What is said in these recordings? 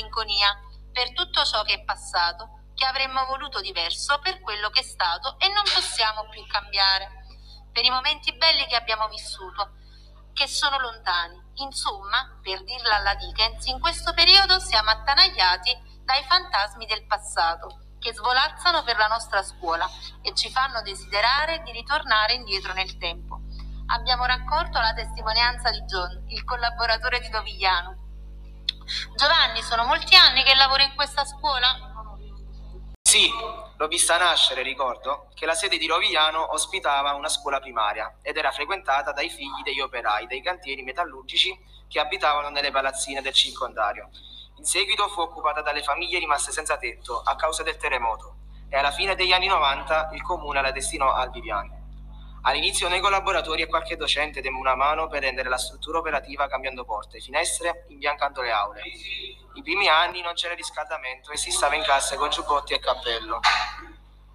malinconia per tutto ciò che è passato, che avremmo voluto diverso per quello che è stato e non possiamo più cambiare, per i momenti belli che abbiamo vissuto, che sono lontani. Insomma, per dirla alla Dickens, in questo periodo siamo attanagliati dai fantasmi del passato che svolazzano per la nostra scuola e ci fanno desiderare di ritornare indietro nel tempo. Abbiamo raccolto la testimonianza di John, il collaboratore di Dovigliano. Giovanni, sono molti anni che lavoro in questa scuola? Sì, l'ho vista nascere, ricordo, che la sede di Rovigliano ospitava una scuola primaria ed era frequentata dai figli degli operai dei cantieri metallurgici che abitavano nelle palazzine del circondario. In seguito fu occupata dalle famiglie rimaste senza tetto a causa del terremoto e alla fine degli anni 90 il comune la destinò al Viviani. All'inizio nei collaboratori e qualche docente demmo una mano per rendere la struttura operativa cambiando porte, finestre, imbiancando le aule. I primi anni non c'era riscaldamento e si stava in classe con giubbotti e cappello.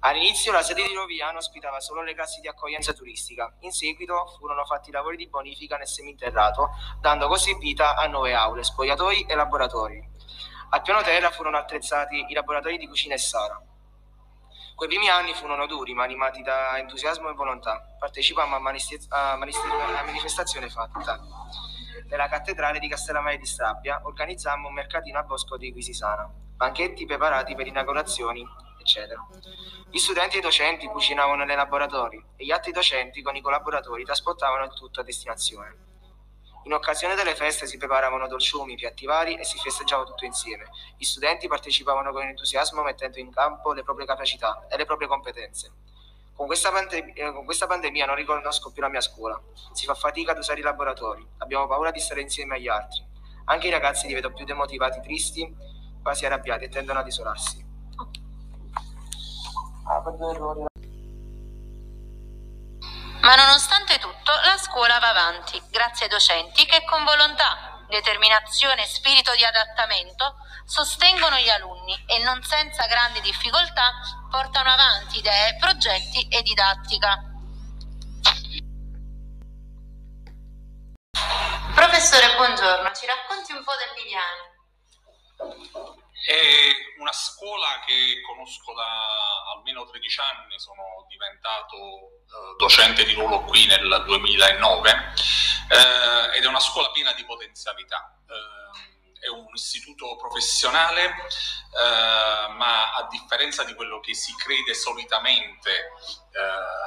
All'inizio la sede di Roviano ospitava solo le classi di accoglienza turistica, in seguito furono fatti lavori di bonifica nel seminterrato, dando così vita a nuove aule, spogliatoi e laboratori. Al piano terra furono attrezzati i laboratori di cucina e sala. Quei primi anni furono duri, ma animati da entusiasmo e volontà. Partecipammo a, manifest- a una manifestazione fatta nella cattedrale di Castellammare di Strabbia, organizzammo un mercatino a Bosco di Quisisana, banchetti preparati per inaugurazioni eccetera. Gli studenti e i docenti cucinavano nei laboratori e gli altri docenti con i collaboratori trasportavano il tutto a destinazione. In occasione delle feste si preparavano dolciumi, piatti vari e si festeggiava tutto insieme. Gli studenti partecipavano con entusiasmo mettendo in campo le proprie capacità e le proprie competenze. Con questa, pandem- eh, con questa pandemia non riconosco più la mia scuola. Si fa fatica ad usare i laboratori, abbiamo paura di stare insieme agli altri. Anche i ragazzi li vedo più demotivati, tristi, quasi arrabbiati e tendono ad isolarsi. Ma nonostante tutto, scuola va avanti, grazie ai docenti che con volontà, determinazione e spirito di adattamento sostengono gli alunni e non senza grandi difficoltà portano avanti idee, progetti e didattica. Professore, buongiorno, ci racconti un po' del Viviani? È una scuola che conosco da almeno 13 anni, sono diventato eh, docente di ruolo qui nel 2009 eh, ed è una scuola piena di potenzialità. Eh, è un istituto professionale, eh, ma a differenza di quello che si crede solitamente eh,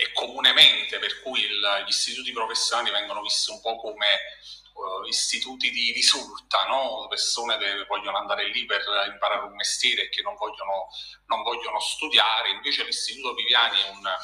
e comunemente, per cui il, gli istituti professionali vengono visti un po' come istituti di risulta, no? persone che vogliono andare lì per imparare un mestiere e che non vogliono, non vogliono studiare, invece l'Istituto Viviani è un,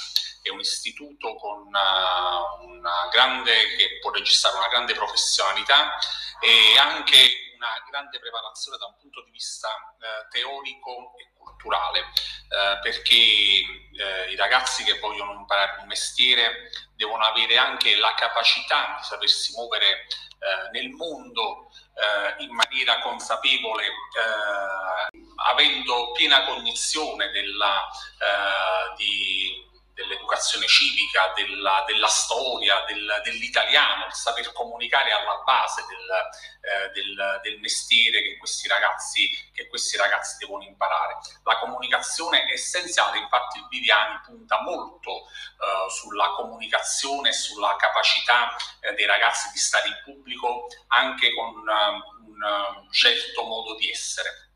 è un istituto con una, una grande, che può registrare una grande professionalità e anche una grande preparazione da un punto di vista eh, teorico e culturale, eh, perché eh, i ragazzi che vogliono imparare un mestiere devono avere anche la capacità di sapersi muovere eh, nel mondo eh, in maniera consapevole, eh, avendo piena cognizione della, di, dell'educazione civica, della, della storia, del, dell'italiano, il saper comunicare alla base del, eh, del, del mestiere che questi, ragazzi, che questi, ragazzi, devono imparare. La comunicazione è essenziale, infatti il Viviani punta molto eh, sulla comunicazione sulla capacità eh, dei ragazzi di stare in pubblico anche con uh, un, un certo modo di essere.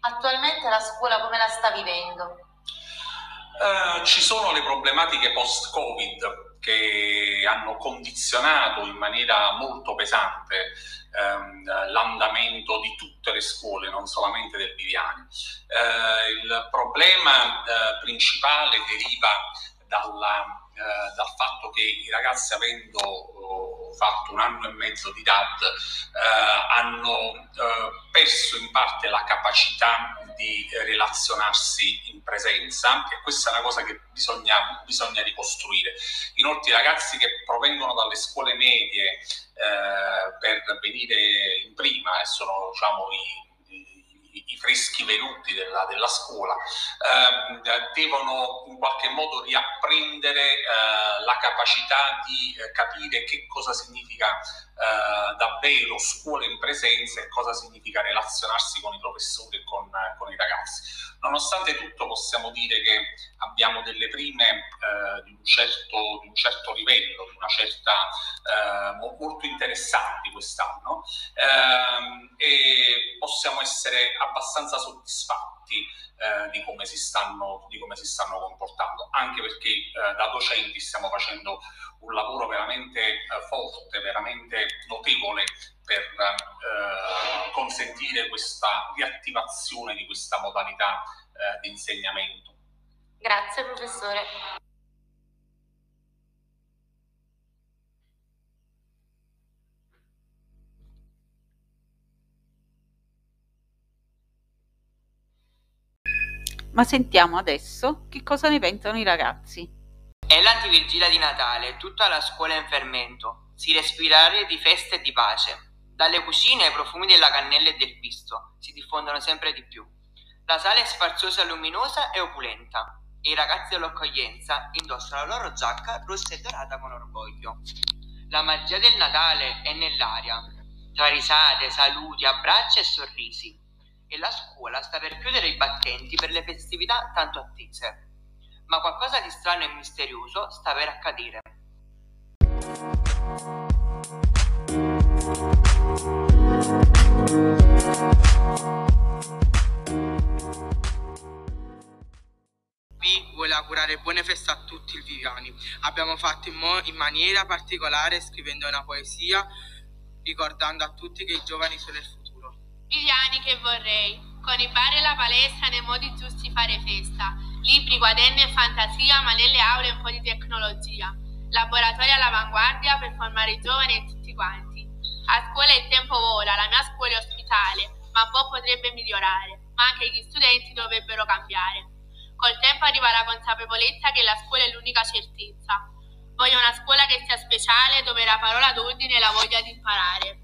Attualmente la scuola come la sta vivendo? Eh, ci sono le problematiche post-Covid che hanno condizionato in maniera molto pesante ehm, l'andamento di tutte le scuole, non solamente del Viviani. Eh, il problema eh, principale deriva dalla eh, dal fatto che i ragazzi avendo oh, fatto un anno e mezzo di DAD eh, hanno perso in parte la capacità di relazionarsi in presenza e questa è una cosa che bisogna, bisogna ricostruire. Inoltre i ragazzi che provengono dalle scuole medie eh, per venire in prima e sono diciamo, i i freschi venuti della, della scuola, eh, devono in qualche modo riapprendere eh, la capacità di eh, capire che cosa significa eh, davvero scuola in presenza e cosa significa relazionarsi con i professori e con, con i ragazzi. Nonostante tutto possiamo dire che abbiamo delle prime eh, di, un certo, di, un certo, livello, di una certa eh, molto interessanti quest'anno ehm, e possiamo essere abbastanza soddisfatti eh, di, come stanno, di, come si stanno, comportando, anche perché eh, da docenti stiamo facendo un lavoro veramente eh, forte, veramente notevole per eh, consentire questa riattivazione di questa modalità eh, di insegnamento. Grazie professore. Ma sentiamo adesso che cosa ne pensano i ragazzi. È l'antivirgilia di Natale, tutta la scuola è in fermento. Si respira aria di festa e di pace. Dalle cucine i profumi della cannella e del pisto si diffondono sempre di più. La sala è sfarzosa, luminosa e opulenta e i ragazzi dell'accoglienza indossano la loro giacca rossa e dorata con orgoglio. La magia del Natale è nell'aria, tra risate, saluti, abbracci e sorrisi. E la scuola sta per chiudere i battenti per le festività tanto attese. Ma qualcosa di strano e misterioso sta per accadere. vuole augurare buone feste a tutti i viviani. Abbiamo fatto in, mo- in maniera particolare scrivendo una poesia ricordando a tutti che i giovani sono il futuro. Viviani che vorrei, con i bar e la palestra nei modi giusti fare festa, libri, quaderni e fantasia, ma nelle aule un po' di tecnologia, laboratori all'avanguardia per formare i giovani e tutti quanti. A scuola il tempo vola, la mia scuola è ospitale, ma un po' potrebbe migliorare, ma anche gli studenti dovrebbero cambiare. Col tempo arriva la consapevolezza che la scuola è l'unica certezza. Voglio una scuola che sia speciale, dove la parola d'ordine e la voglia di imparare.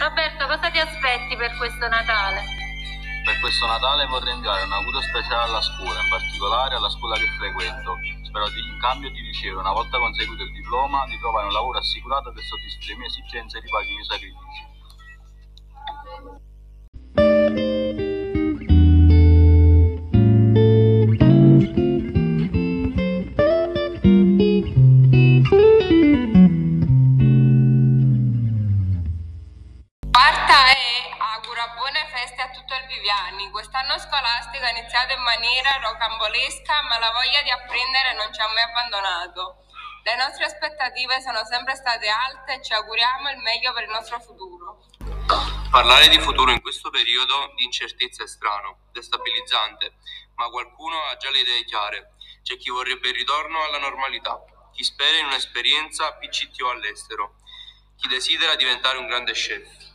Roberto, cosa ti aspetti per questo Natale? Per questo Natale vorrei inviare un augurio speciale alla scuola, in particolare alla scuola che frequento. Spero di, in cambio di ricevere, una volta conseguito il diploma, di trovare un lavoro assicurato che soddisfi le mie esigenze e ripaghi i miei sacrifici. Quest'anno scolastico è iniziato in maniera rocambolesca, ma la voglia di apprendere non ci ha mai abbandonato. Le nostre aspettative sono sempre state alte e ci auguriamo il meglio per il nostro futuro. Parlare di futuro in questo periodo di incertezza è strano, destabilizzante, ma qualcuno ha già le idee chiare. C'è chi vorrebbe il ritorno alla normalità, chi spera in un'esperienza PCTO all'estero, chi desidera diventare un grande chef.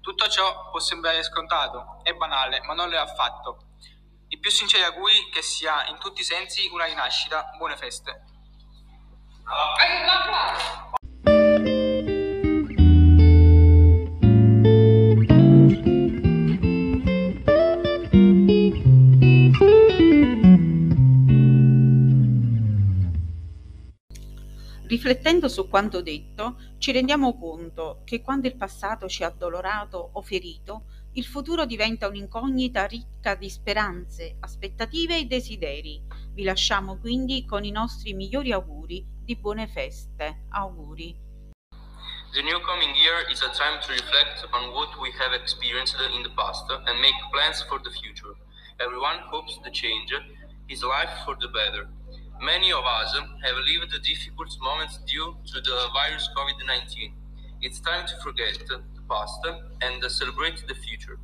Tutto ciò può sembrare scontato e banale, ma non lo è affatto. I più sinceri auguri che sia in tutti i sensi una rinascita. Buone feste. Riflettendo su quanto detto, ci rendiamo conto che quando il passato ci ha addolorato o ferito, il futuro diventa un'incognita ricca di speranze, aspettative e desideri. Vi lasciamo quindi con i nostri migliori auguri di buone feste. Auguri. The new coming year is a time to reflect on what we have experienced in the past and make plans for the future. Everyone hopes the change is life for the better. Many of us have lived the difficult moments due to the virus COVID 19. It's time to forget, the past and celebrate the future,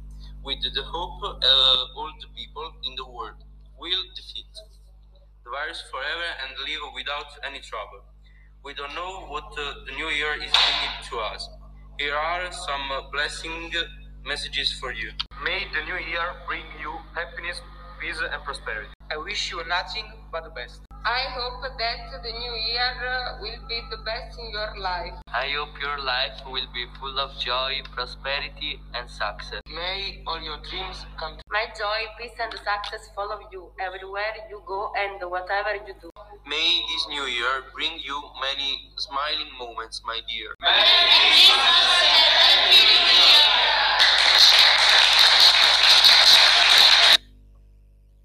with the hope uh, all the people in the world will defeat the virus forever and live without any trouble. We don't know what uh, the new year is bringing to us. Here are some uh, blessing messages for you. May the new year bring you happiness, peace, and prosperity. I wish you nothing but the best. I hope that the new year uh, will be the best in your life. I hope your life will be full of joy, prosperity, and success. May all your dreams come true. May joy, peace, and success follow you everywhere you go and whatever you do. May this new year bring you many smiling moments, my dear. Merry Christmas and Happy New